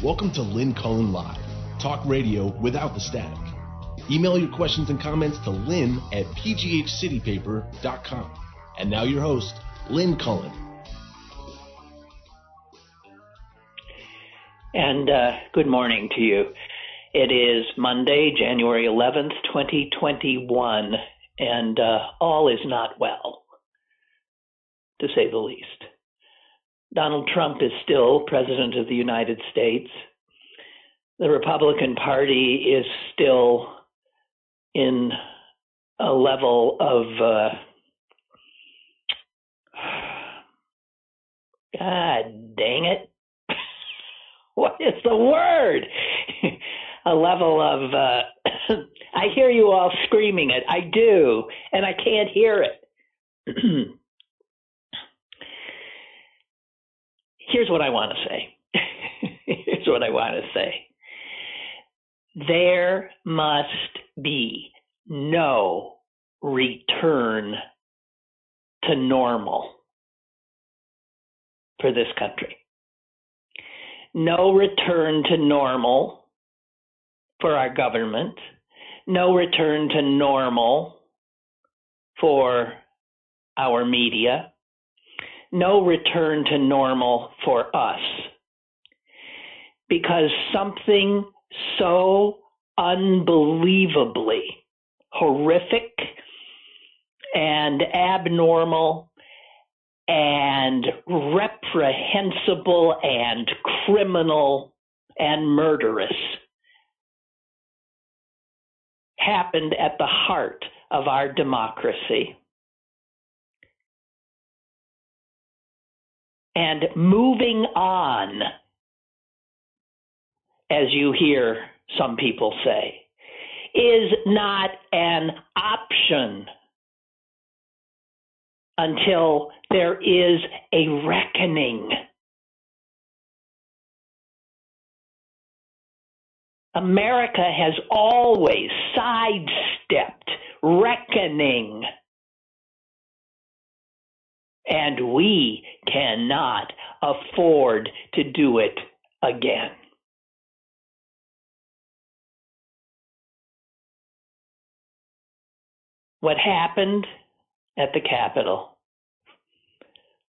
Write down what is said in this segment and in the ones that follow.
Welcome to Lynn Cullen Live, talk radio without the static. Email your questions and comments to lynn at pghcitypaper.com. And now your host, Lynn Cullen. And uh, good morning to you. It is Monday, January 11th, 2021, and uh, all is not well, to say the least. Donald Trump is still President of the United States. The Republican Party is still in a level of uh, God dang it. what is the word? a level of uh, I hear you all screaming it. I do, and I can't hear it. Here's what I want to say. Here's what I want to say. There must be no return to normal for this country. No return to normal for our government. No return to normal for our media. No return to normal for us. Because something so unbelievably horrific and abnormal and reprehensible and criminal and murderous happened at the heart of our democracy. And moving on, as you hear some people say, is not an option until there is a reckoning. America has always sidestepped reckoning. And we cannot afford to do it again. What happened at the Capitol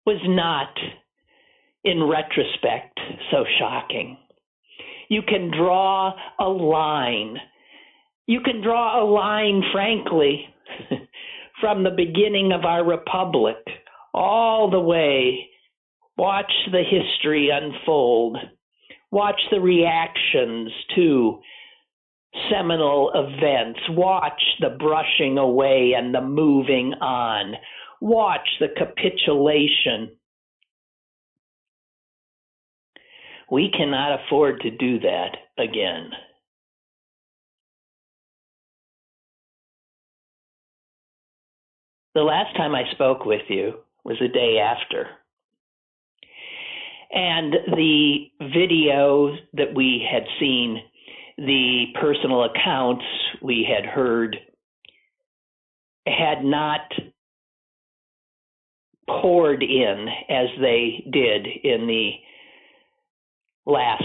was not, in retrospect, so shocking. You can draw a line. You can draw a line, frankly, from the beginning of our republic all the way. Watch the history unfold. Watch the reactions to seminal events. Watch the brushing away and the moving on. Watch the capitulation. We cannot afford to do that again. The last time I spoke with you was the day after. And the video that we had seen the personal accounts we had heard had not poured in as they did in the last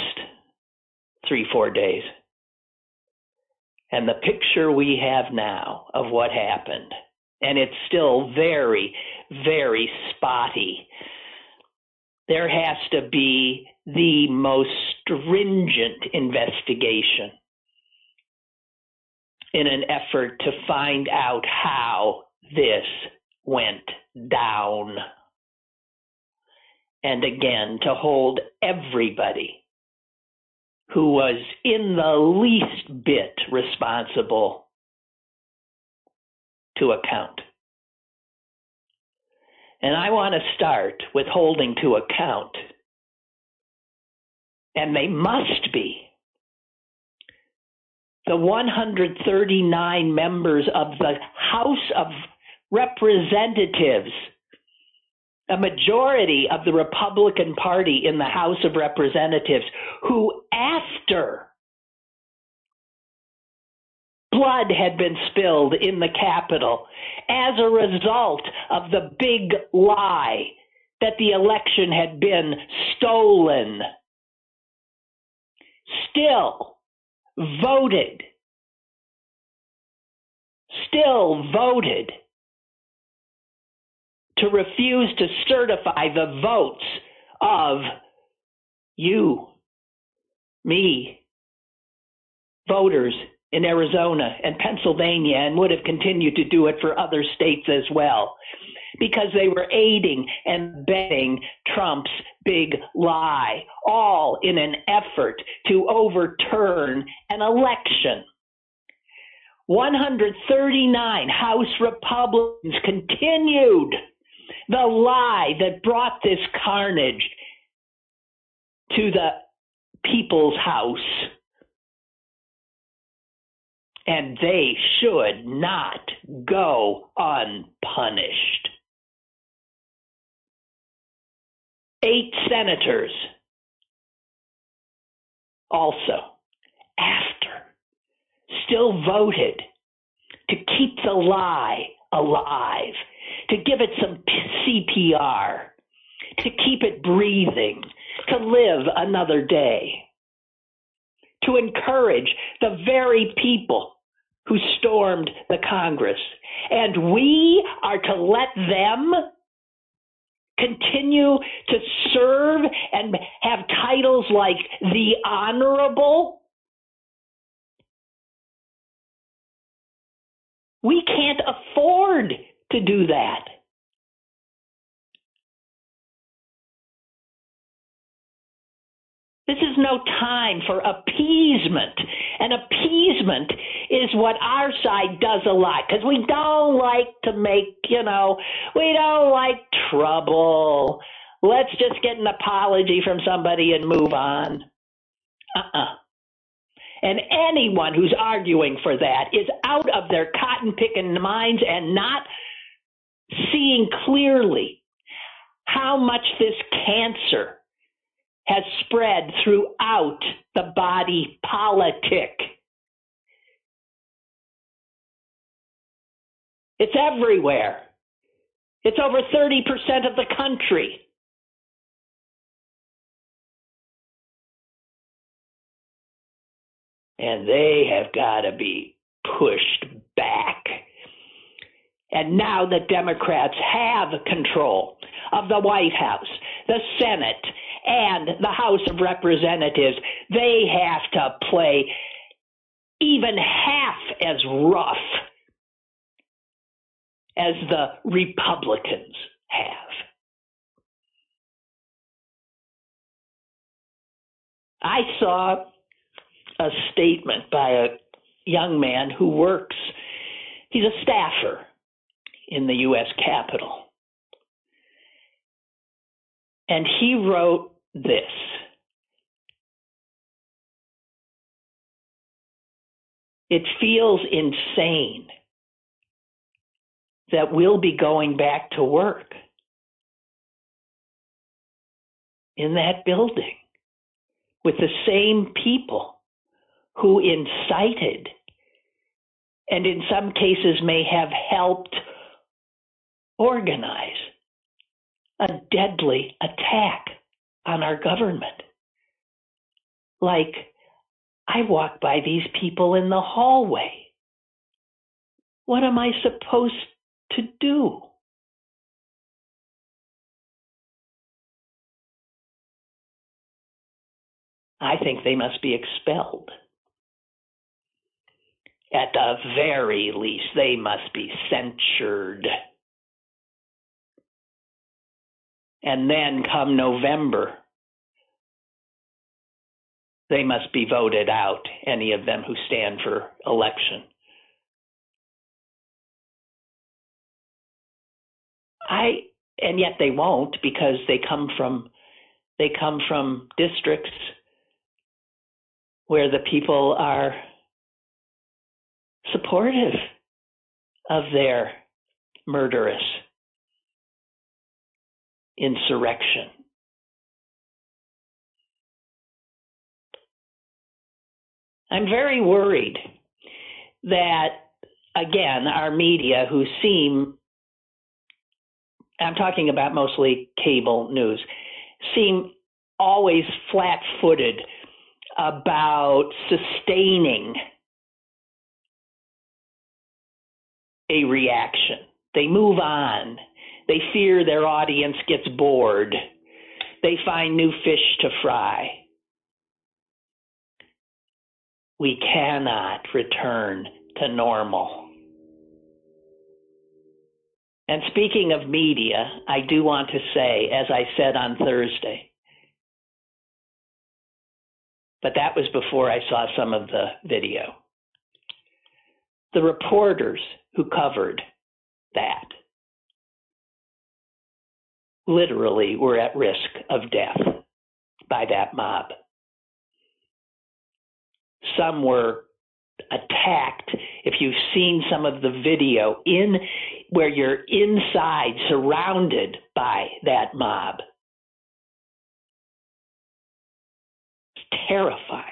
three, four days. And the picture we have now of what happened, and it's still very, very spotty. There has to be the most stringent investigation in an effort to find out how this went down. And again, to hold everybody who was in the least bit responsible to account. And I want to start with holding to account and they must be. The 139 members of the House of Representatives, a majority of the Republican Party in the House of Representatives, who, after blood had been spilled in the Capitol as a result of the big lie that the election had been stolen. Still voted, still voted to refuse to certify the votes of you, me, voters in Arizona and Pennsylvania, and would have continued to do it for other states as well, because they were aiding and betting Trump's big lie, all in an effort to overturn an election. 139 House Republicans continued the lie that brought this carnage to the people's house. And they should not go unpunished. Eight senators also, after, still voted to keep the lie alive, to give it some CPR, to keep it breathing, to live another day, to encourage the very people who stormed the Congress. And we are to let them continue to serve and have titles like the Honorable. We can't afford to do that. This is no time for appeasement. And appeasement is what our side does a lot because we don't like to make, you know, we don't like trouble. Let's just get an apology from somebody and move on. Uh uh-uh. uh And anyone who's arguing for that is out of their cotton picking minds and not seeing clearly how much this cancer has spread throughout the body politic. It's everywhere. It's over 30% of the country. And they have got to be pushed back. And now the Democrats have control of the White House, the Senate, and the House of Representatives, they have to play even half as rough as the Republicans have. I saw a statement by a young man who works, he's a staffer in the U.S. Capitol. And he wrote this. It feels insane that we'll be going back to work in that building with the same people who incited and in some cases may have helped organize a deadly attack on our government. Like, I walk by these people in the hallway. What am I supposed to do? I think they must be expelled. At the very least, they must be censured. And then come November, they must be voted out, any of them who stand for election. I and yet they won't because they come from they come from districts where the people are supportive of their murderous insurrection. I'm very worried that, again, our media, who seem, I'm talking about mostly cable news, seem always flat footed about sustaining a reaction. They move on. They fear their audience gets bored. They find new fish to fry. We cannot return to normal. And speaking of media, I do want to say, as I said on Thursday, but that was before I saw some of the video. The reporters who covered that literally were at risk of death by that mob. Some were attacked. If you've seen some of the video in where you're inside surrounded by that mob, it's terrifying.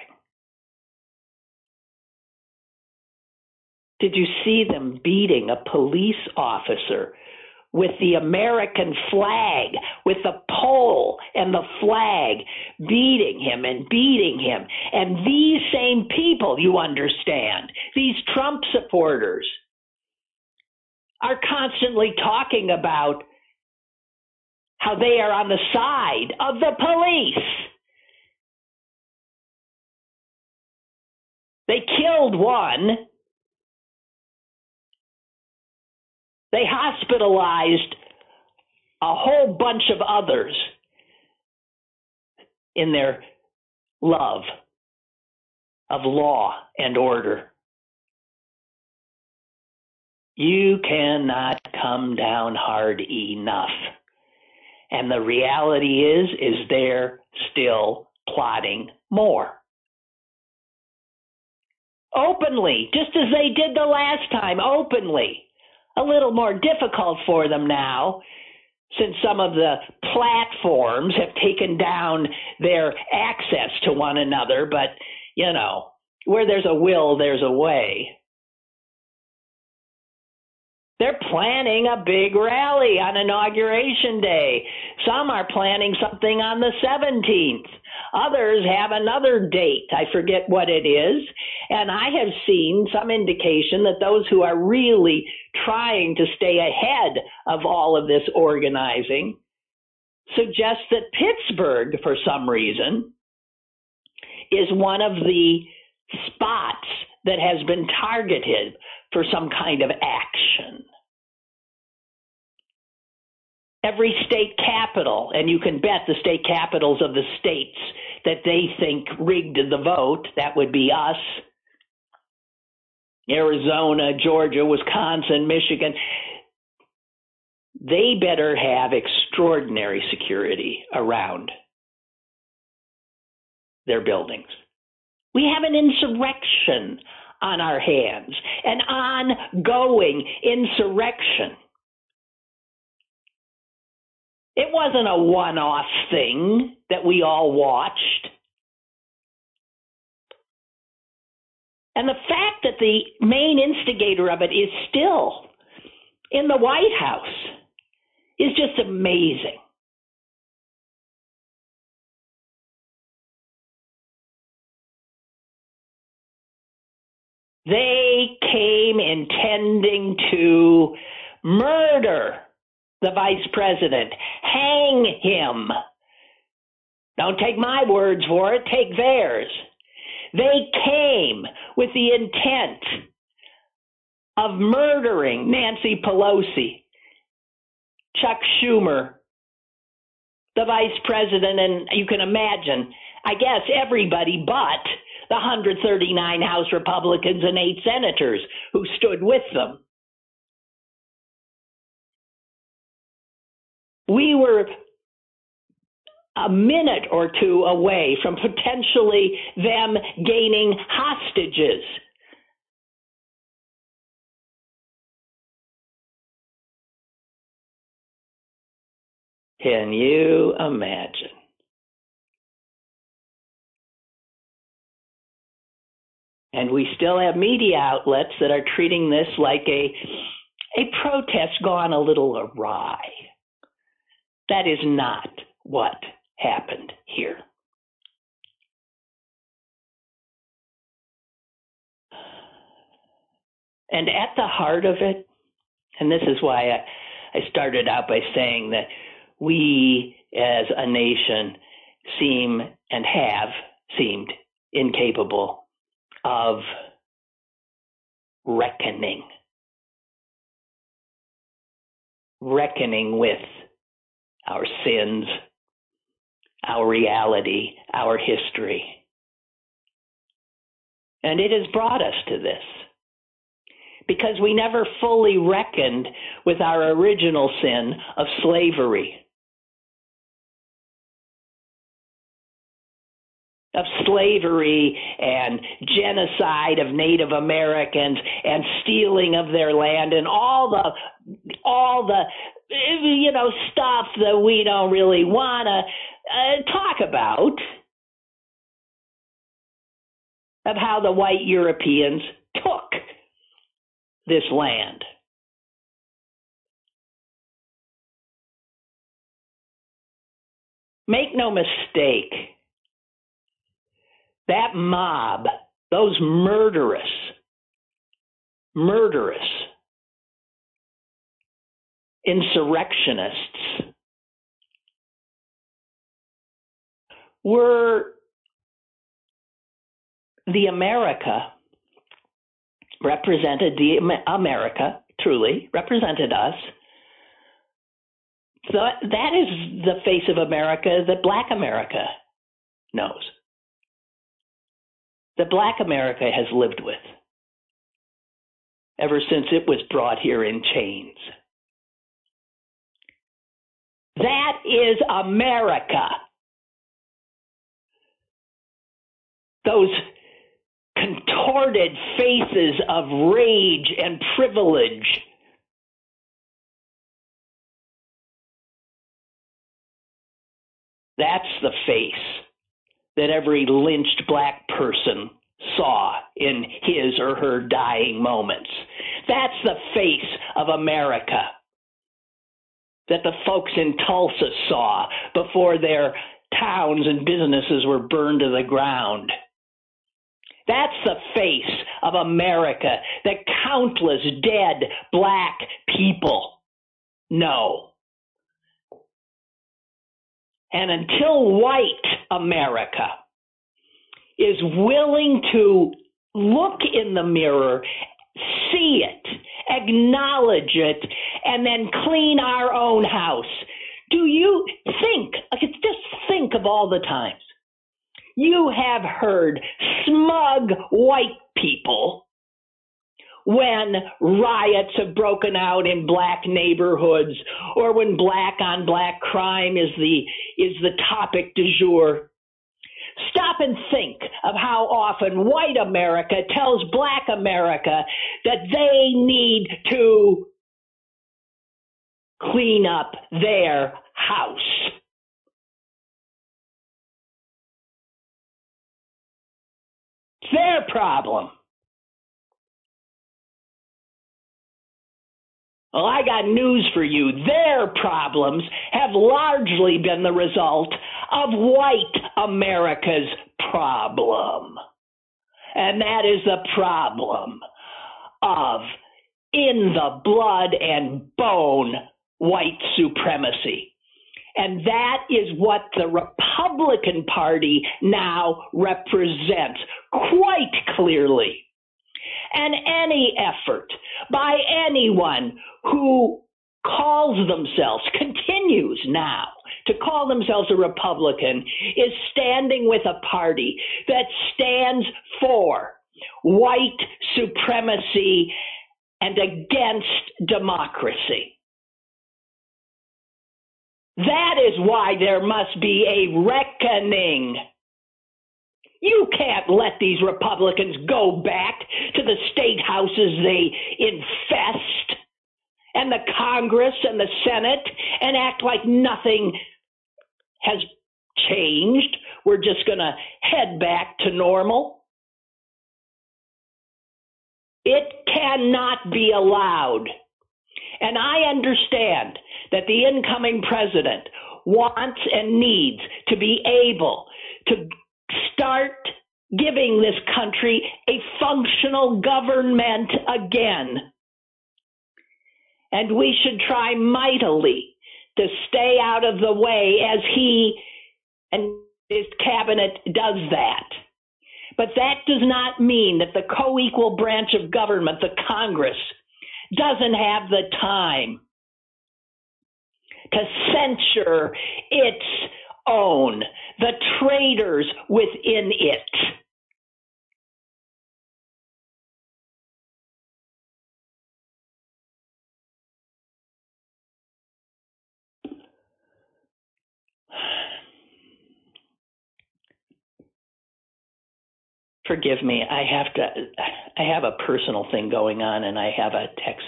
Did you see them beating a police officer with the American flag, with the pole and the flag, beating him and beating him. And these same people, you understand, these Trump supporters, are constantly talking about how they are on the side of the police. They killed one They hospitalized a whole bunch of others in their love of law and order. You cannot come down hard enough. And the reality is is they're still plotting more. Openly, just as they did the last time, openly a little more difficult for them now since some of the platforms have taken down their access to one another. But, you know, where there's a will, there's a way. They're planning a big rally on Inauguration Day. Some are planning something on the 17th. Others have another date. I forget what it is. And I have seen some indication that those who are really trying to stay ahead of all of this organizing suggest that Pittsburgh, for some reason, is one of the spots that has been targeted for some kind of action every state capital, and you can bet the state capitals of the states that they think rigged the vote, that would be us, Arizona, Georgia, Wisconsin, Michigan, they better have extraordinary security around their buildings. We have an insurrection on our hands, an ongoing insurrection. It wasn't a one off thing that we all watched. And the fact that the main instigator of it is still in the White House is just amazing. They came intending to murder the vice president. Hang him. Don't take my words for it, take theirs. They came with the intent of murdering Nancy Pelosi, Chuck Schumer, the vice president, and you can imagine, I guess, everybody but the 139 House Republicans and eight senators who stood with them. We were a minute or two away from potentially them gaining hostages. Can you imagine? And we still have media outlets that are treating this like a a protest gone a little awry. That is not what happened here. And at the heart of it, and this is why I, I started out by saying that we as a nation seem and have seemed incapable of reckoning reckoning with our sins, our reality, our history. And it has brought us to this because we never fully reckoned with our original sin of slavery. Of slavery and genocide of Native Americans and stealing of their land and all the all the you know stuff that we don't really want to uh, talk about of how the white Europeans took this land. Make no mistake, that mob, those murderous, murderous insurrectionists were the America represented the America, truly represented us. So that is the face of America that Black America knows. That Black America has lived with ever since it was brought here in chains. That is America. Those contorted faces of rage and privilege. That's the face that every lynched black person saw in his or her dying moments. That's the face of America that the folks in Tulsa saw before their towns and businesses were burned to the ground. That's the face of America that countless dead black people know. And until white America is willing to look in the mirror, see it, acknowledge it, and then clean our own house, do you think, just think of all the times. You have heard smug white people when riots have broken out in black neighborhoods or when black on black crime is the is the topic du jour stop and think of how often white america tells black america that they need to clean up their house their problem. Well, I got news for you. Their problems have largely been the result of white America's problem. And that is the problem of in the blood and bone white supremacy. And that is what the Republican Party now represents quite clearly. And any effort by anyone who calls themselves, continues now to call themselves a Republican, is standing with a party that stands for white supremacy and against democracy. That is why there must be a reckoning. You can't let these Republicans go back to the state houses they infest and the Congress and the Senate and act like nothing has changed. We're just going to head back to normal. It cannot be allowed. And I understand that the incoming president wants and needs to be able to start giving this country a functional government again. And we should try mightily to stay out of the way as he and his cabinet does that. But that does not mean that the co equal branch of government, the Congress, doesn't have the time to censure its own, the traitors within it. Forgive me. I have to. I have a personal thing going on, and I have a text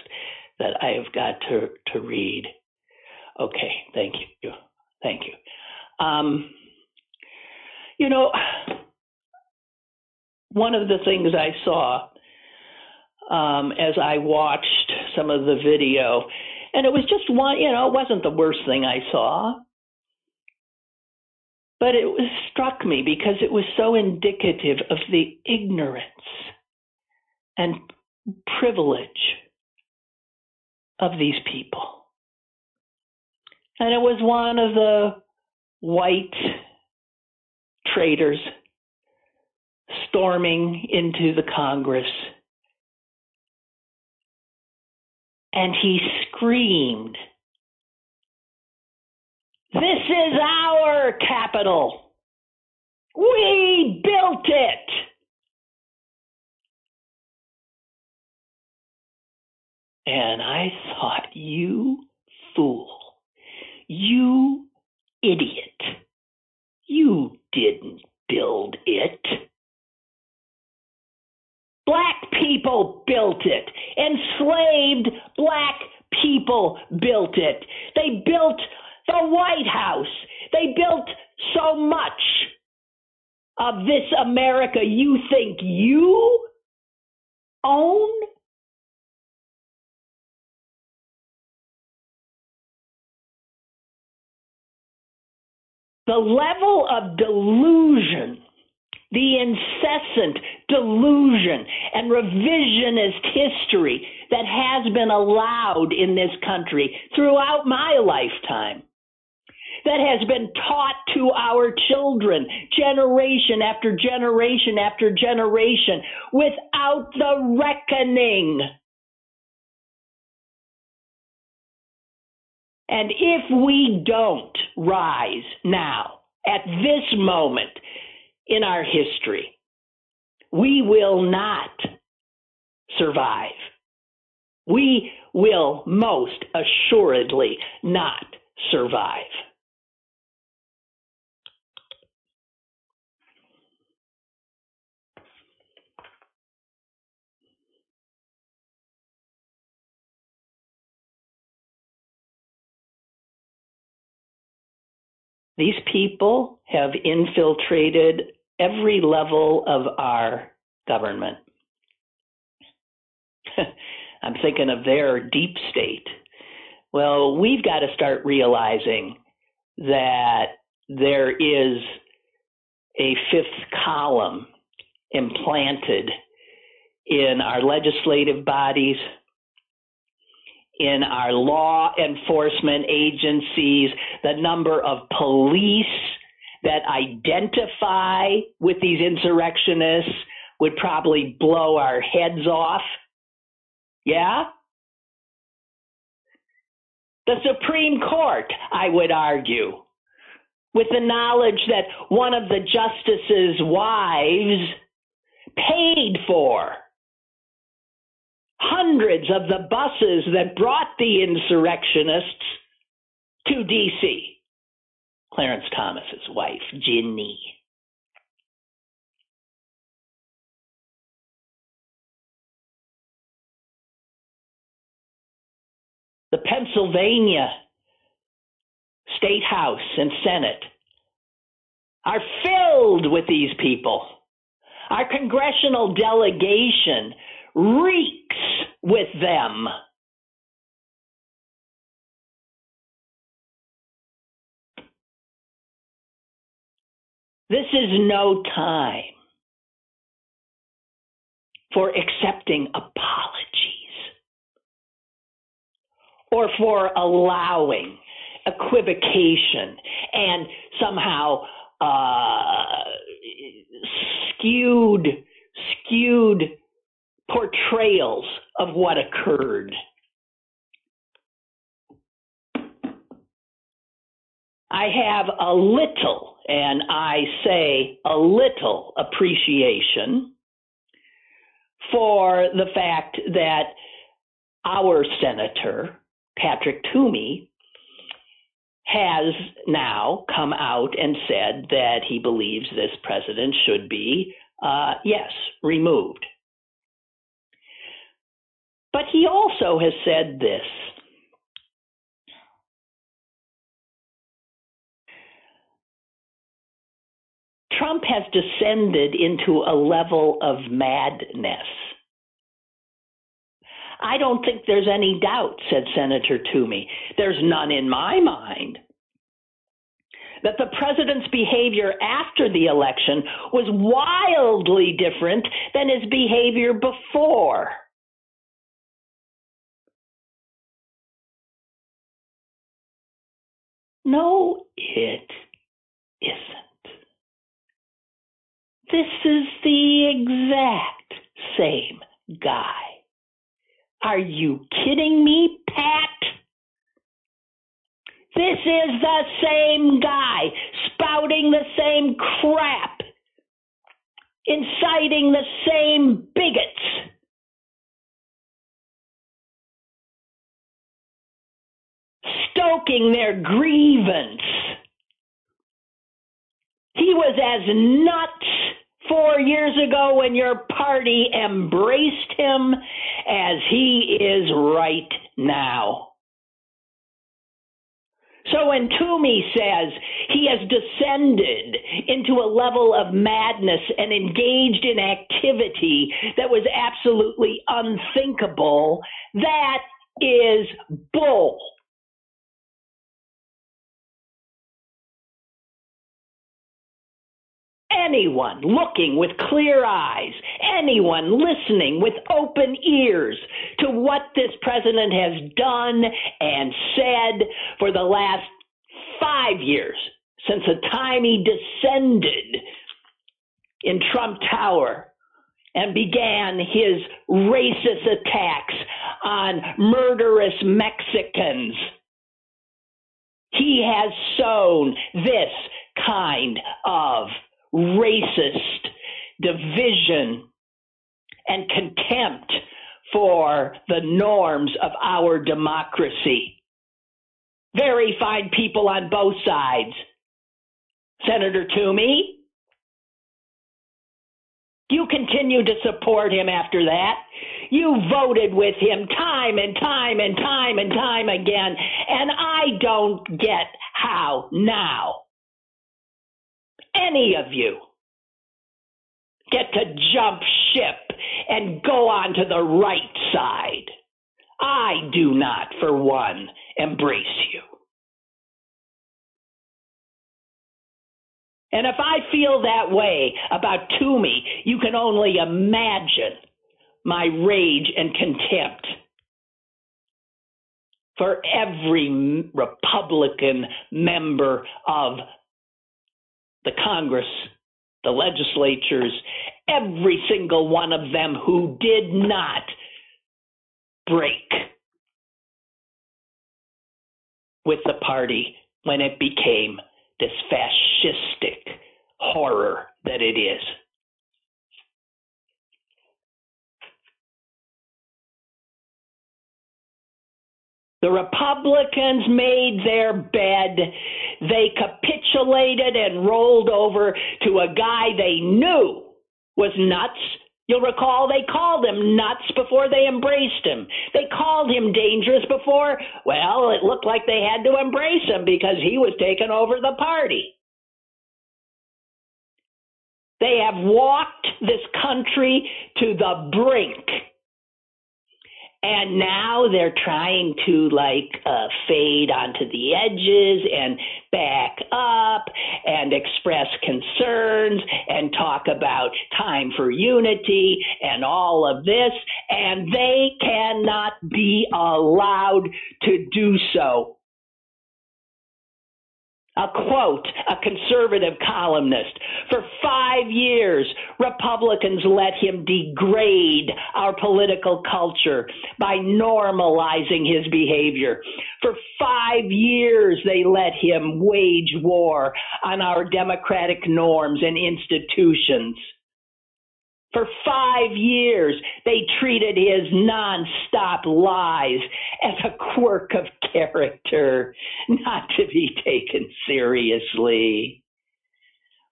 that I have got to to read. Okay, thank you, thank you. Um, you know, one of the things I saw um, as I watched some of the video, and it was just one. You know, it wasn't the worst thing I saw but it was, struck me because it was so indicative of the ignorance and privilege of these people. And it was one of the white traitors storming into the Congress. And he screamed this is our Capitol. We built it. And I thought, you fool, you idiot, you didn't build it. Black people built it. Enslaved black people built it. They built the White House. They built so much of this America you think you own? The level of delusion, the incessant delusion and revisionist history that has been allowed in this country throughout my lifetime that has been taught to our children generation after generation after generation without the reckoning. And if we don't rise now, at this moment in our history, we will not survive. We will most assuredly not survive. These people have infiltrated every level of our government. I'm thinking of their deep state. Well, we've got to start realizing that there is a fifth column implanted in our legislative bodies, in our law enforcement agencies, the number of police that identify with these insurrectionists would probably blow our heads off. Yeah? The Supreme Court, I would argue, with the knowledge that one of the justices' wives paid for hundreds of the buses that brought the insurrectionists to D.C. Clarence Thomas's wife, Ginny. The Pennsylvania State House and Senate are filled with these people. Our congressional delegation reeks with them. This is no time for accepting apologies or for allowing equivocation and somehow uh, skewed skewed portrayals of what occurred. I have a little, and I say a little appreciation for the fact that our senator, Patrick Toomey, has now come out and said that he believes this president should be, uh, yes, removed. But he also has said this. Trump has descended into a level of madness. I don't think there's any doubt, said Senator Toomey. There's none in my mind that the president's behavior after the election was wildly different than his behavior before. No, it isn't. This is the exact same guy. Are you kidding me, Pat? This is the same guy spouting the same crap, inciting the same bigots. Stoking their grievance. He was as nuts four years ago when your party embraced him as he is right now. So when Toomey says he has descended into a level of madness and engaged in activity that was absolutely unthinkable, that is bull. Anyone looking with clear eyes, anyone listening with open ears to what this president has done and said for the last five years since the time he descended in Trump Tower and began his racist attacks on murderous Mexicans. He has sown this kind of racist division and contempt for the norms of our democracy. Very fine people on both sides. Senator Toomey, you continue to support him after that. You voted with him time and time and time and time again, and I don't get how now any of you get to jump ship and go on to the right side. I do not, for one, embrace you. And if I feel that way about Toomey, you can only imagine my rage and contempt for every Republican member of the Congress, the legislatures, every single one of them who did not break with the party when it became this fascistic horror that it is. The Republicans made their bed. They capitulated and rolled over to a guy they knew was nuts. You'll recall they called him nuts before they embraced him. They called him dangerous before, well, it looked like they had to embrace him because he was taking over the party. They have walked this country to the brink and now they're trying to like uh, fade onto the edges and back up and express concerns and talk about time for unity and all of this. And they cannot be allowed to do so a quote, a conservative columnist. For five years, Republicans let him degrade our political culture by normalizing his behavior. For five years, they let him wage war on our democratic norms and institutions. For five years, they treated his nonstop lies as a quirk of character, not to be taken seriously.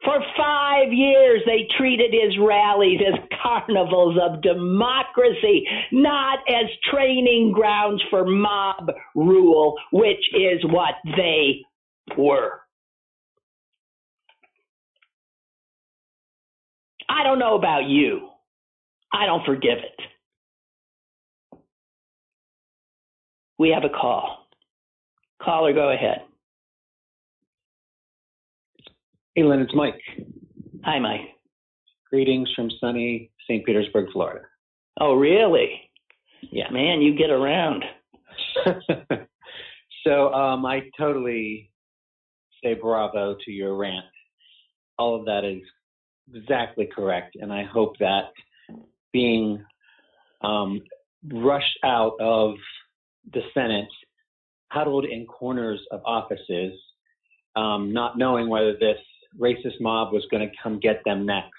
For five years, they treated his rallies as carnivals of democracy, not as training grounds for mob rule, which is what they were. I don't know about you. I don't forgive it. We have a call. Caller, go ahead. Hey, Lynn, it's Mike. Hi, Mike. Greetings from sunny St. Petersburg, Florida. Oh, really? Yeah. Man, you get around. so um, I totally say bravo to your rant. All of that is exactly correct. And I hope that being um, rushed out of the Senate, huddled in corners of offices, um, not knowing whether this racist mob was going to come get them next,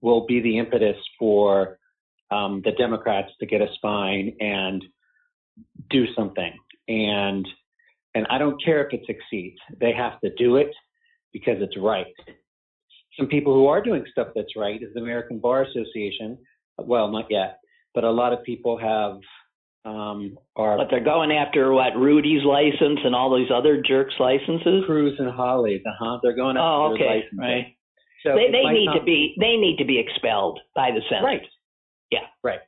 will be the impetus for um, the Democrats to get a spine and do something. And and I don't care if it succeeds; they have to do it because it's right some people who are doing stuff that's right is the American Bar Association. Well, not yet, but a lot of people have um, are. But they're going after what Rudy's license and all these other jerks' licenses. Cruz and Hawley, uh huh. They're going after oh, okay, licenses. right. So they, they need to be they need to be expelled by the Senate. Right. Yeah. Right.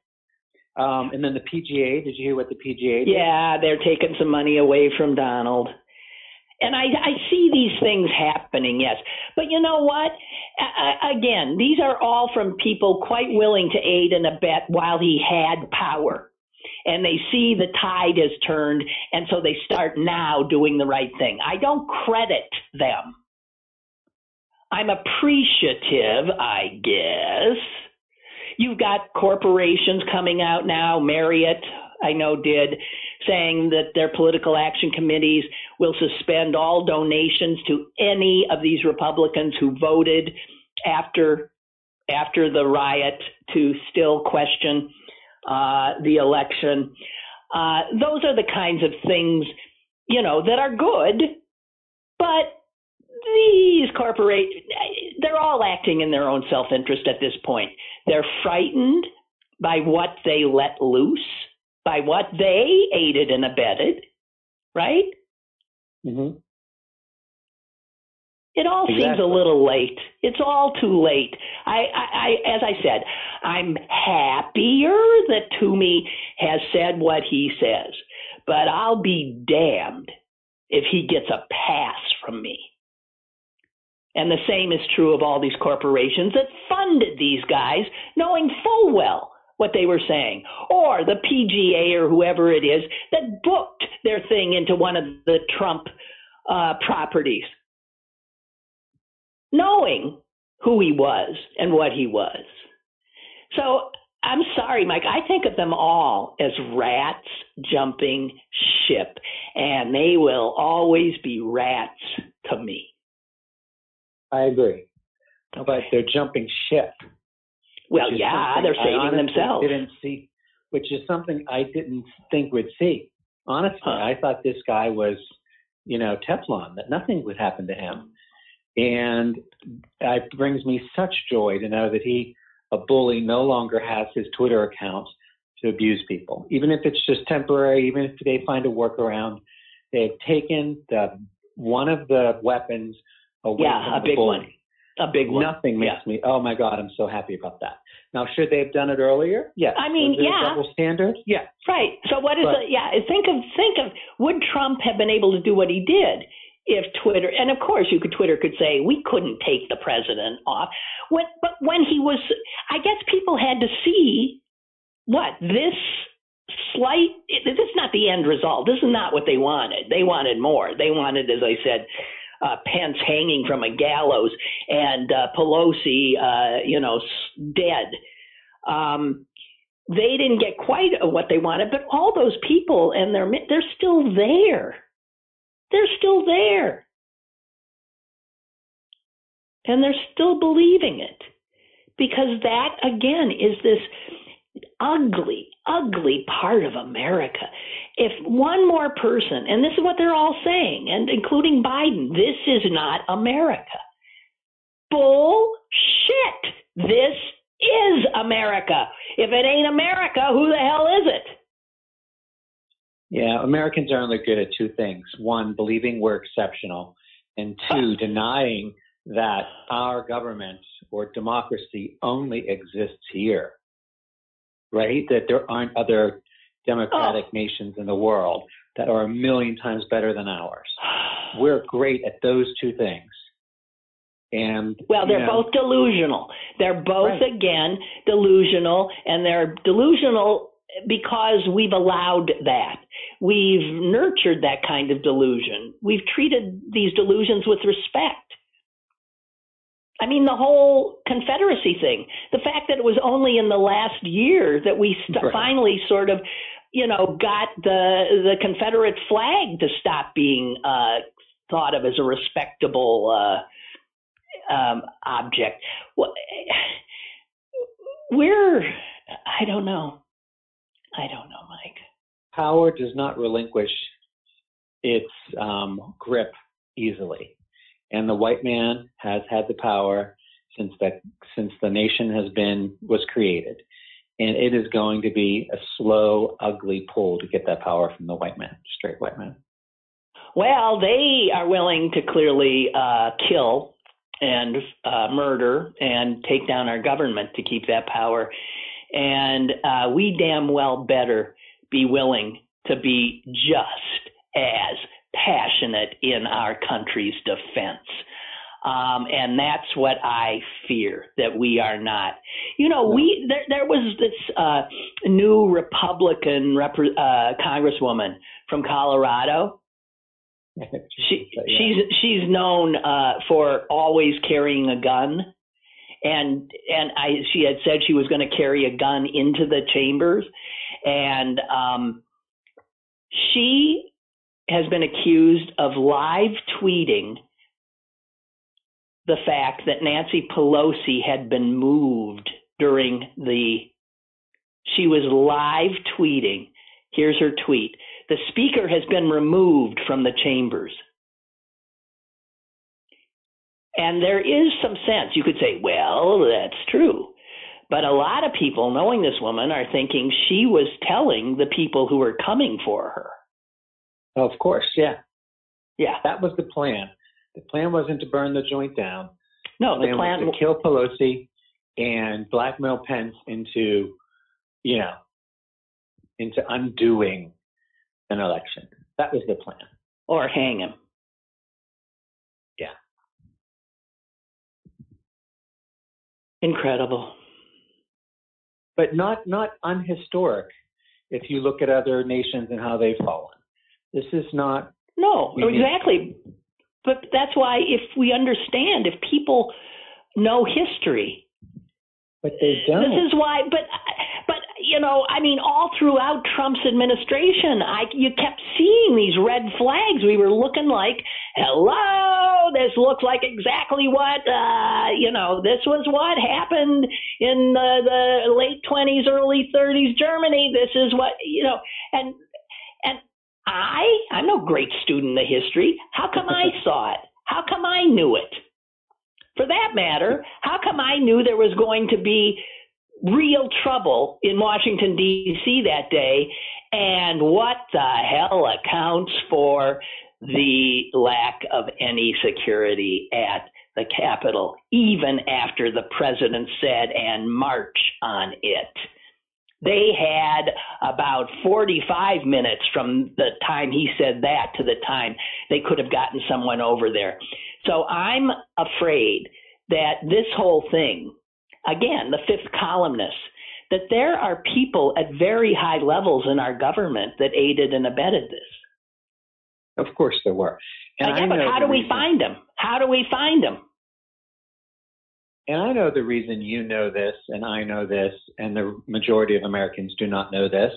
Um, and then the PGA. Did you hear what the PGA? Did? Yeah, they're taking some money away from Donald. And I, I see these things happening, yes. But you know what? I, again, these are all from people quite willing to aid and abet while he had power. And they see the tide has turned, and so they start now doing the right thing. I don't credit them. I'm appreciative, I guess. You've got corporations coming out now, Marriott, I know did, saying that their political action committees will suspend all donations to any of these Republicans who voted after after the riot to still question uh, the election. Uh, those are the kinds of things, you know, that are good, but these corporate they're all acting in their own self interest at this point. They're frightened by what they let loose by what they aided and abetted, right? Mm-hmm. It all exactly. seems a little late. It's all too late. I, I, I, as I said, I'm happier that Toomey has said what he says, but I'll be damned if he gets a pass from me. And the same is true of all these corporations that funded these guys, knowing full well what they were saying, or the PGA or whoever it is that booked their thing into one of the Trump uh, properties, knowing who he was and what he was. So I'm sorry, Mike. I think of them all as rats jumping ship, and they will always be rats to me. I agree. Okay. But they're jumping ship. Well, yeah, they're saving themselves. Didn't see, which is something I didn't think we'd see. Honestly, huh. I thought this guy was, you know, Teflon, that nothing would happen to him. And it brings me such joy to know that he, a bully, no longer has his Twitter account to abuse people, even if it's just temporary, even if they find a workaround. They've taken the one of the weapons away yeah, from a the big bully. one. A big one. Nothing makes yeah. me. Oh my God, I'm so happy about that. Now, should they have done it earlier? Yes. I mean, yeah. Double standard. Yeah. Right. So what is But- the yeah? Think of think of would Trump have been able to do what he did if Twitter and of course you could Twitter could say we couldn't take the president off when but when he was I guess people had to see what this slight this is not the end result. This is not what they wanted. They wanted more. They wanted, as I said. Uh, Pence hanging from a gallows and uh, Pelosi, uh, you know, dead. Um, they didn't get quite what they wanted, but all those people and they're they're still there. They're still there. And they're still believing it. Because that again is this ugly, ugly part of America. If one more person, and this is what they're all saying, and including Biden, this is not America. Bullshit. This is America. If it ain't America, who the hell is it? Yeah, Americans are only good at two things. One, believing we're exceptional, and two, denying that our government or democracy only exists here. Right? That there aren't other democratic Oh. nations in the world that are a million times better than ours. We're great at those two things. And Well, they're know, both delusional. They're both, Right. again, delusional, and they're delusional because we've allowed that. We've nurtured that kind of delusion. We've treated these delusions with respect. I mean, the whole Confederacy thing, the fact that it was only in the last year that we st- Right. finally sort of, you know, got the the Confederate flag to stop being uh, thought of as a respectable uh, um, object. Well, we're, I don't know. I don't know, Mike. power does not relinquish its um, grip easily, and the white man has had the power since that since the nation has been was created, and it is going to be a slow, ugly pull to get that power from the white man, straight white man. Well, they are willing to clearly uh, kill and uh, murder and take down our government to keep that power. And uh, we damn well better be willing to be just as passionate in our country's defense. Um, and that's what I fear that we are not. You know, we there there was this uh, new Republican rep- uh, congresswoman from Colorado she she's she's known uh, for always carrying a gun, and and I she had said she was going to carry a gun into the chambers, and um, she has been accused of live tweeting the fact that Nancy Pelosi had been moved during the she was live tweeting. Here's her tweet. The speaker has been removed from the chambers. And there is some sense. You could say, well, that's true. But a lot of people, knowing this woman, are thinking she was telling the people who were coming for her. Of course, yeah, Yeah. that was the plan. The plan wasn't to burn the joint down. No, the plan plan. was to kill Pelosi and blackmail Pence into, you know, into undoing an election. That was the plan. Or hang him. Yeah. Incredible. But not not unhistoric if you look at other nations and how they've fallen. This is not No, exactly. But that's why if we understand, if people know history, but they don't. This is why, but but you know, I mean, all throughout Trump's administration, I you kept seeing these red flags. We were looking like, hello, this looks like exactly what uh, you know. This was what happened in the, the late twenties, early thirties Germany. This is what you know, and and I I'm no great student of history. How come I saw it? How come I knew it? For that matter, how come I knew there was going to be real trouble in Washington, D.C. that day? And what the hell accounts for the lack of any security at the Capitol even after the president said and march on it. They had about 45 minutes from the time he said that to the time they could have gotten someone over there. So I'm afraid that this whole thing, again, the fifth columnist, that there are people at very high levels in our government that aided and abetted this. Of course there were. And yeah, but how do we find them? How do we find them? And I know the reason you know this and I know this and the majority of Americans do not know this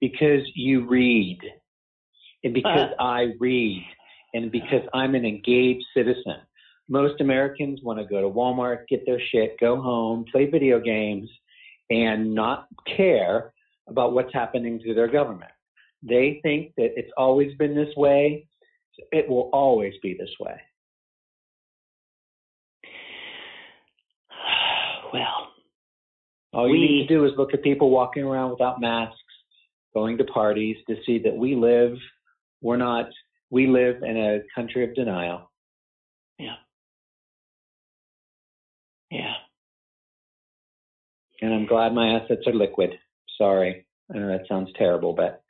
because you read and because uh, I read and because I'm an engaged citizen. Most Americans want to go to Walmart, get their shit, go home, play video games, and not care about what's happening to their government. They think that it's always been this way. It will always be this way. Well, all you we, need to do is look at people walking around without masks, going to parties to see that we live, we're not, we live in a country of denial. Yeah. Yeah. And I'm glad my assets are liquid. Sorry. I know that sounds terrible, but.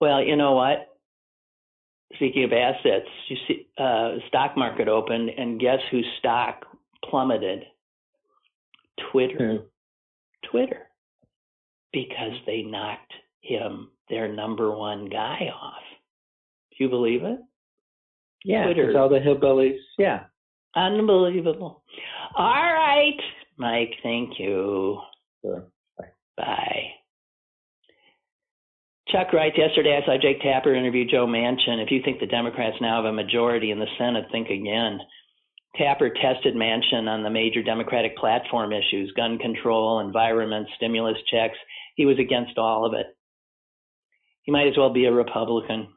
Well, you know what? Speaking of assets, you see, uh, stock market opened, and guess whose stock plummeted? Twitter. Hmm. Twitter. Because they knocked him, their number one guy, off. Do you believe it? Yeah, Twitter. all the hillbillies. Yeah. Unbelievable. All right, Mike. Thank you. Sure. Bye. Bye. Chuck writes, yesterday I saw Jake Tapper interview Joe Manchin. If you think the Democrats now have a majority in the Senate, think again. Tapper tested Manchin on the major Democratic platform issues gun control, environment, stimulus checks. He was against all of it. He might as well be a Republican.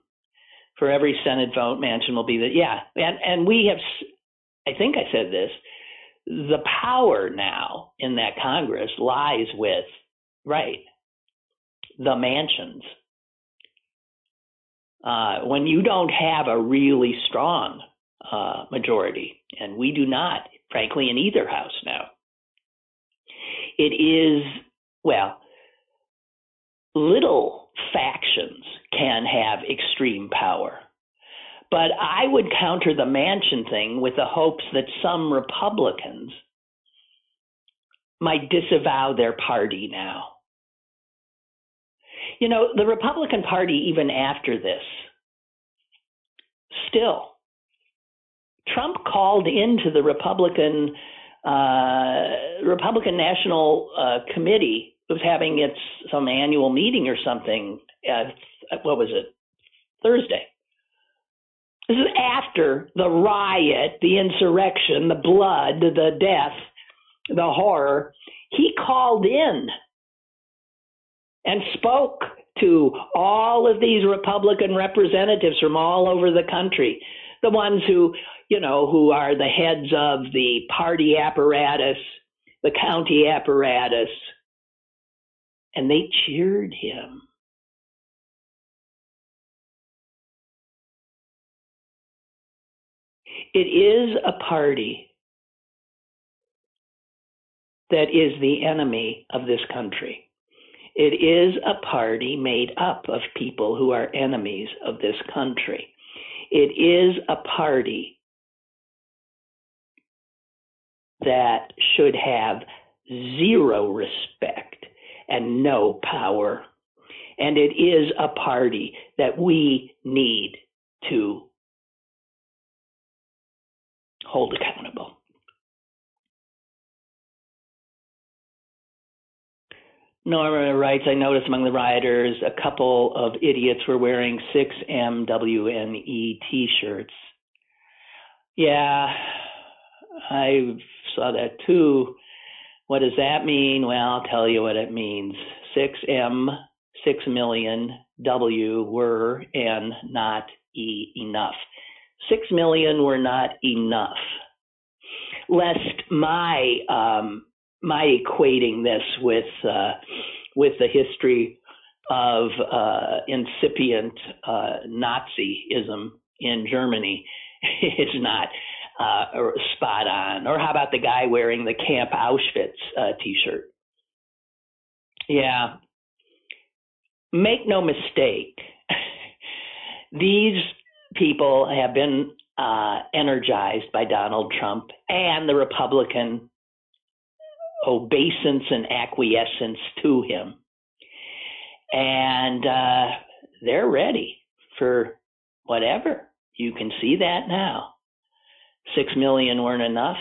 For every Senate vote, Manchin will be the yeah, and and we have, I think I said this. The power now in that Congress lies with right the Manchins. Uh, when you don't have a really strong uh, majority, and we do not, frankly, in either house now. It is, well, little factions can have extreme power. But I would counter the Manchin thing with the hopes that some Republicans might disavow their party now. You know, the Republican Party, even after this, still Trump called into the Republican uh, Republican National uh, Committee was having its some annual meeting or something. At, what was it? Thursday. This is after the riot, the insurrection, the blood, the death, the horror. He called in and spoke to all of these Republican representatives from all over the country, the ones who, you know, who are the heads of the party apparatus, the county apparatus, and they cheered him. It is a party that is the enemy of this country. It is a party made up of people who are enemies of this country. It is a party that should have zero respect and no power. And it is a party that we need to hold accountable. Norma writes, I noticed among the rioters a couple of idiots were wearing 6MWNE t shirts. Yeah, I saw that too. What does that mean? Well, I'll tell you what it means. 6M, 6 million, W were and not E enough. 6 million were not enough. Lest my um, my equating this with uh, with the history of uh, incipient uh, Nazism in Germany is not uh, spot on. Or how about the guy wearing the Camp Auschwitz uh, T-shirt? Yeah. Make no mistake, these people have been uh, energized by Donald Trump and the Republican obeisance and acquiescence to him. And uh, they're ready for whatever. You can see that now. Six million weren't enough.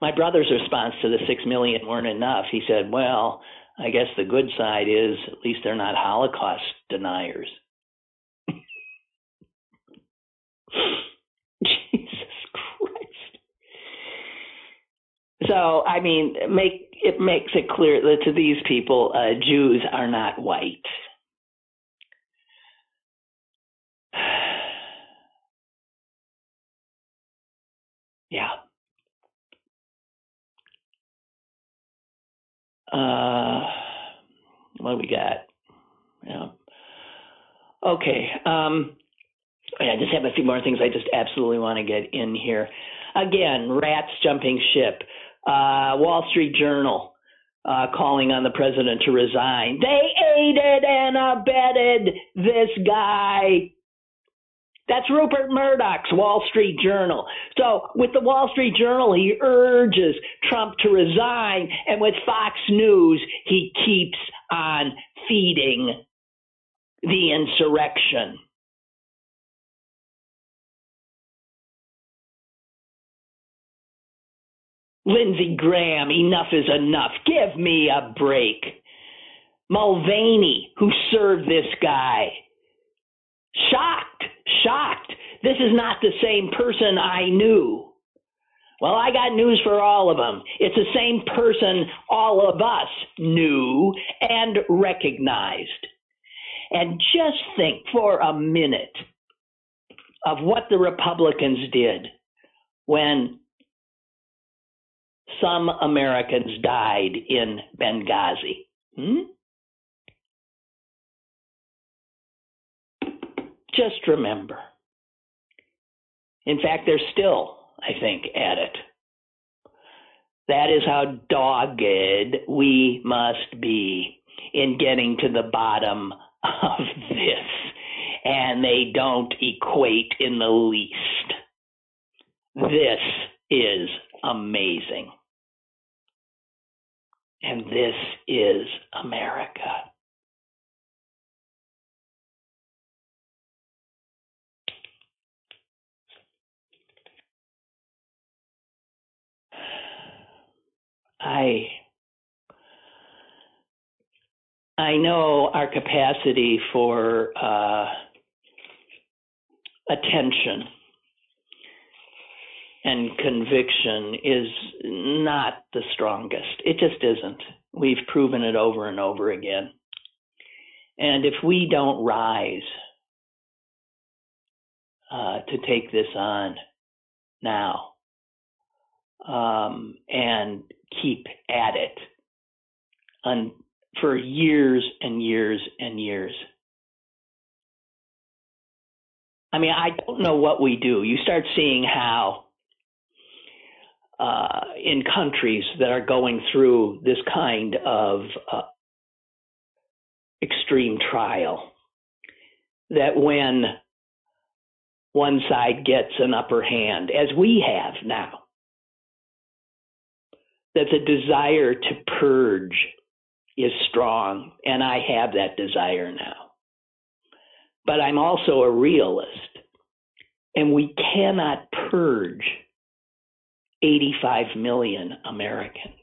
My brother's response to the six million weren't enough. He said, Well, I guess the good side is at least they're not Holocaust deniers. So, I mean, make it makes it clear that to these people, uh, Jews are not white. yeah. Uh, what do we got? Yeah. Okay. Um, I just have a few more things I just absolutely want to get in here. Again, rats jumping ship. Uh, Wall Street Journal uh, calling on the president to resign. They aided and abetted this guy. That's Rupert Murdoch's Wall Street Journal. So with the Wall Street Journal, he urges Trump to resign, and with Fox News, he keeps on feeding the insurrection. Lindsey Graham, enough is enough. Give me a break. Mulvaney, who served this guy. Shocked, shocked. This is not the same person I knew. Well, I got news for all of them. It's the same person all of us knew and recognized. And just think for a minute of what the Republicans did when some Americans died in Benghazi. Hmm? Just remember. In fact, they're still, I think, at it. That is how dogged we must be in getting to the bottom of this. And they don't equate in the least. This is amazing. And this is America. I I know our capacity for uh, attention and conviction is not the strongest. It just isn't. We've proven it over and over again. And if we don't rise uh, to take this on now um, and keep at it for years and years and years, I mean, I don't know what we do. You start seeing how uh, in countries that are going through this kind of uh, extreme trial that when one side gets an upper hand, as we have now, that the desire to purge is strong, and I have that desire now. But I'm also a realist, and we cannot purge 85 million Americans.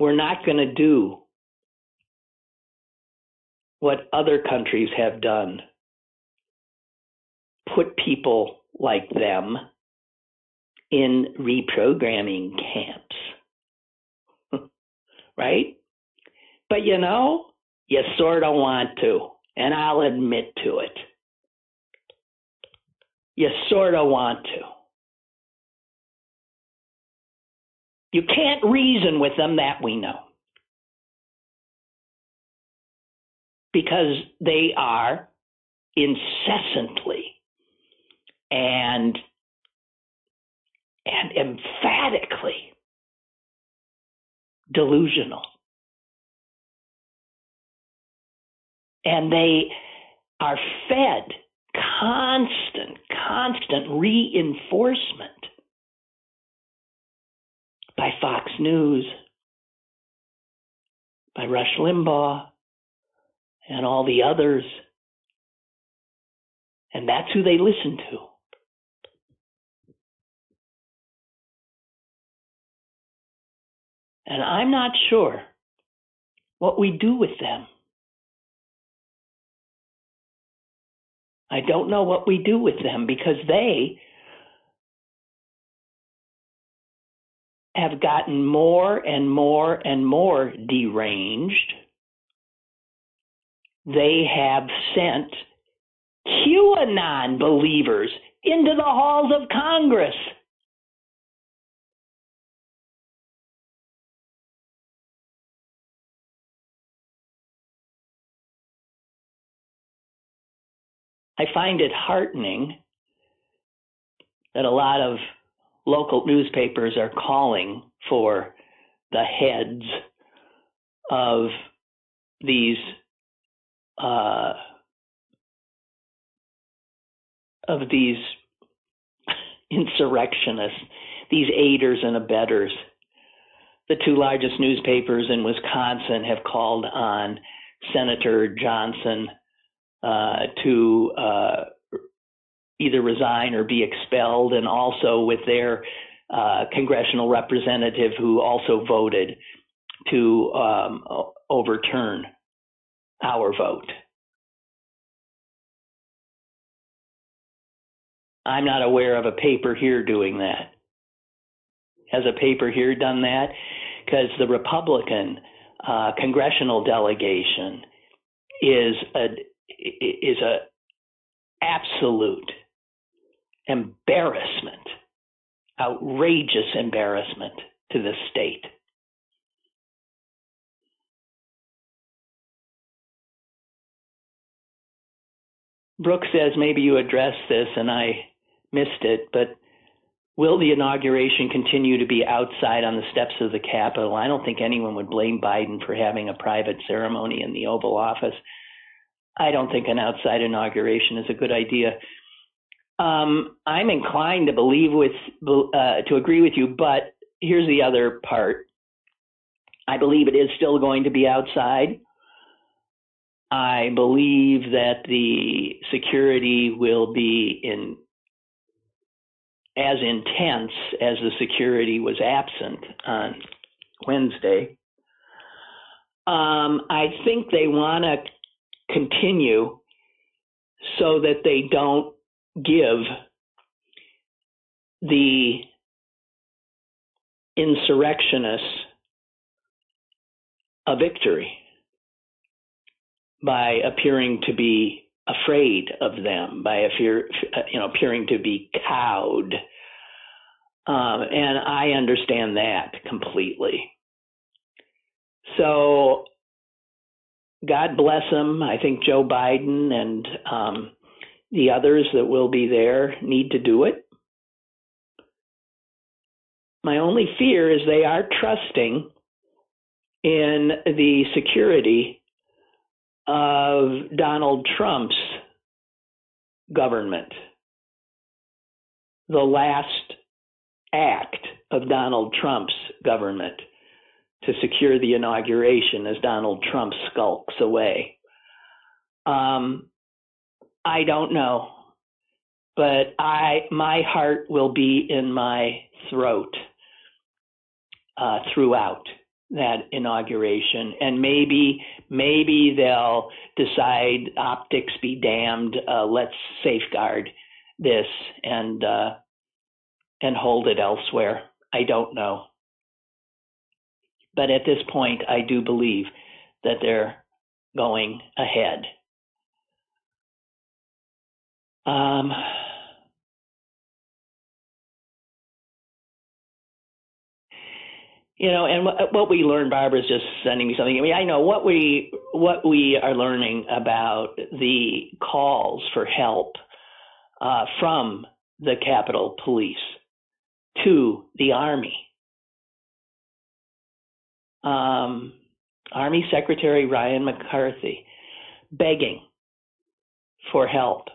We're not going to do what other countries have done put people like them in reprogramming camps. right? But you know, you sort of want to and I'll admit to it. You sort of want to. You can't reason with them, that we know. because they are incessantly and and emphatically delusional. And they are fed constant, constant reinforcement by Fox News, by Rush Limbaugh, and all the others. And that's who they listen to. And I'm not sure what we do with them. I don't know what we do with them because they have gotten more and more and more deranged. They have sent QAnon believers into the halls of Congress. I find it heartening that a lot of local newspapers are calling for the heads of these uh, of these insurrectionists, these aiders and abettors. The two largest newspapers in Wisconsin have called on Senator Johnson to uh, either resign or be expelled, and also with their uh, congressional representative who also voted to um, overturn our vote. I'm not aware of a paper here doing that. Has a paper here done that? Because the Republican uh, congressional delegation is a is a absolute embarrassment, outrageous embarrassment to the state. Brooke says maybe you addressed this and I missed it, but will the inauguration continue to be outside on the steps of the Capitol? I don't think anyone would blame Biden for having a private ceremony in the Oval Office. I don't think an outside inauguration is a good idea. Um, I'm inclined to believe with uh, to agree with you, but here's the other part. I believe it is still going to be outside. I believe that the security will be in as intense as the security was absent on Wednesday. Um, I think they want to continue so that they don't give the insurrectionists a victory by appearing to be afraid of them, by appear, you know, appearing to be cowed. Um, and I understand that completely. So God bless them. I think Joe Biden and um, the others that will be there need to do it. My only fear is they are trusting in the security of Donald Trump's government. The last act of Donald Trump's government to secure the inauguration as Donald Trump skulks away. Um, I don't know, but I my heart will be in my throat uh, throughout that inauguration, and maybe maybe they'll decide optics be damned. Uh, let's safeguard this and uh, and hold it elsewhere. I don't know. But at this point, I do believe that they're going ahead. Um, you know, and what we learned, Barbara's just sending me something. I mean, I know what we what we are learning about the calls for help uh, from the Capitol Police to the Army. Um, Army Secretary Ryan McCarthy begging for help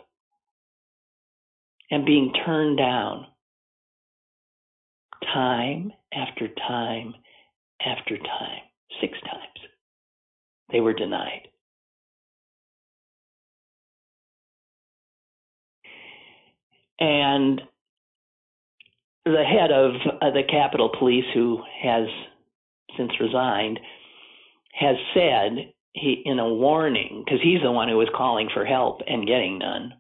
and being turned down time after time after time, six times. They were denied. And the head of uh, the Capitol Police, who has since resigned, has said he in a warning because he's the one who was calling for help and getting none.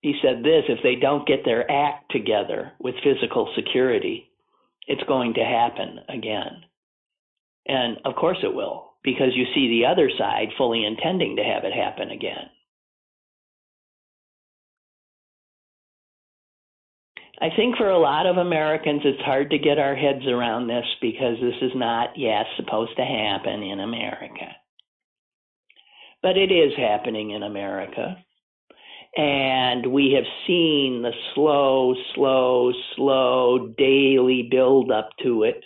He said this if they don't get their act together with physical security, it's going to happen again. And of course it will, because you see the other side fully intending to have it happen again. I think for a lot of Americans, it's hard to get our heads around this because this is not, yes, supposed to happen in America. But it is happening in America. And we have seen the slow, slow, slow daily build up to it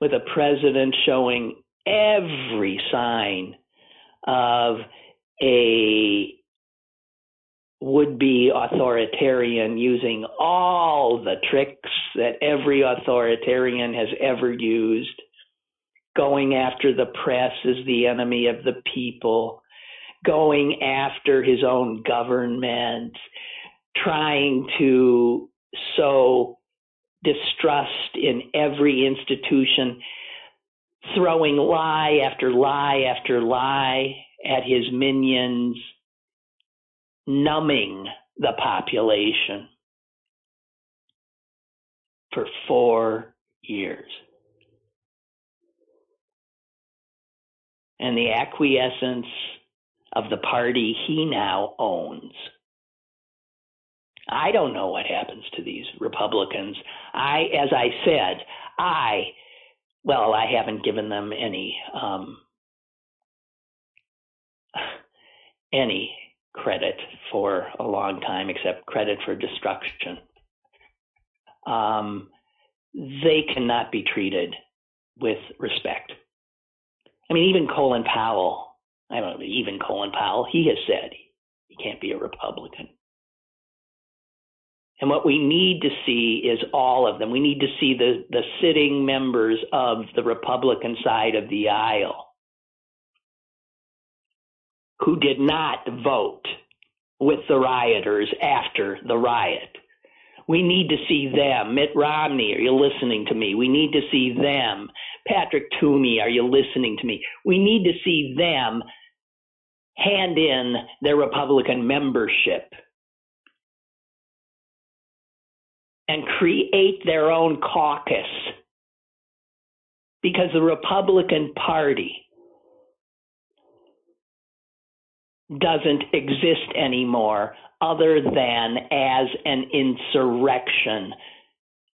with a president showing every sign of a would be authoritarian using all the tricks that every authoritarian has ever used, going after the press as the enemy of the people, going after his own government, trying to sow distrust in every institution, throwing lie after lie after lie at his minions numbing the population for four years. And the acquiescence of the party he now owns. I don't know what happens to these Republicans. I, as I said, I, well, I haven't given them any, um, any credit for a long time, except credit for destruction. Um, they cannot be treated with respect. I mean, even Colin Powell, I don't know, even Colin Powell, he has said he can't be a Republican. And what we need to see is all of them. We need to see the, the sitting members of the Republican side of the aisle who did not vote with the rioters after the riot. We need to see them. Mitt Romney, are you listening to me? We need to see them. Patrick Toomey, are you listening to me? We need to see them hand in their Republican membership and create their own caucus because the Republican Party doesn't exist anymore other than as an insurrection,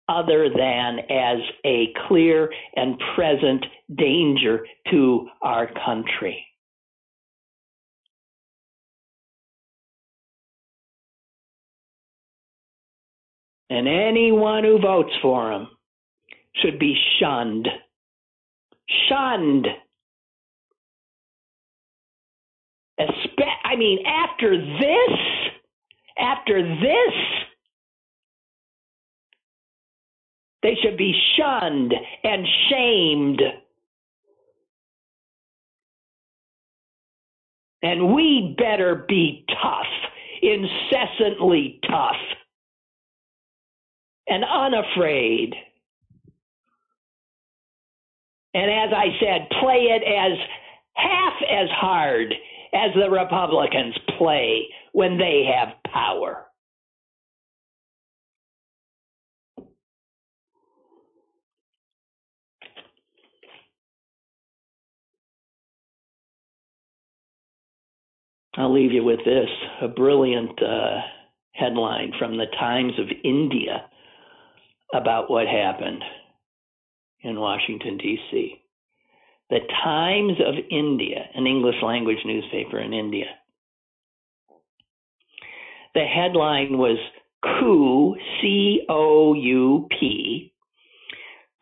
other than as a clear and present danger to our country. And anyone who votes for him should be shunned. Shunned. I mean, after this, after this, they should be shunned and shamed. And we better be tough, incessantly tough, and unafraid. And as I said, play it as half as hard as the Republicans play when they have power. I'll leave you with this a brilliant uh, headline from the Times of India about what happened in Washington, D.C. The Times of India, an English language newspaper in India. The headline was Coup, C O U P,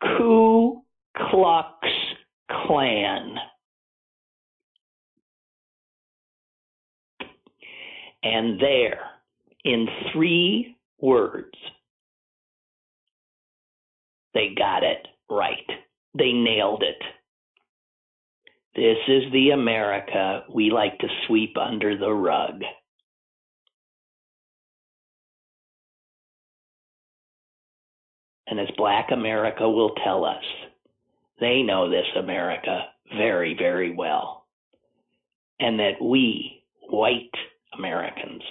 Ku Klux Klan. And there, in three words, they got it right. They nailed it. This is the America we like to sweep under the rug. And as Black America will tell us, they know this America very, very well. And that we, white Americans,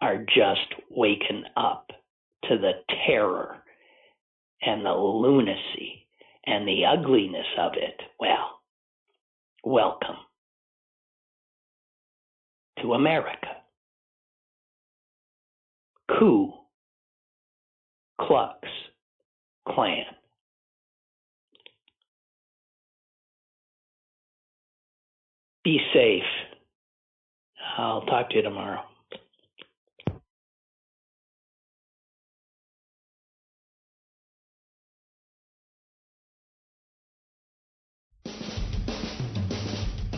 are just waking up to the terror and the lunacy and the ugliness of it. Well, welcome to America. Ku Klux Klan. Be safe. I'll talk to you tomorrow.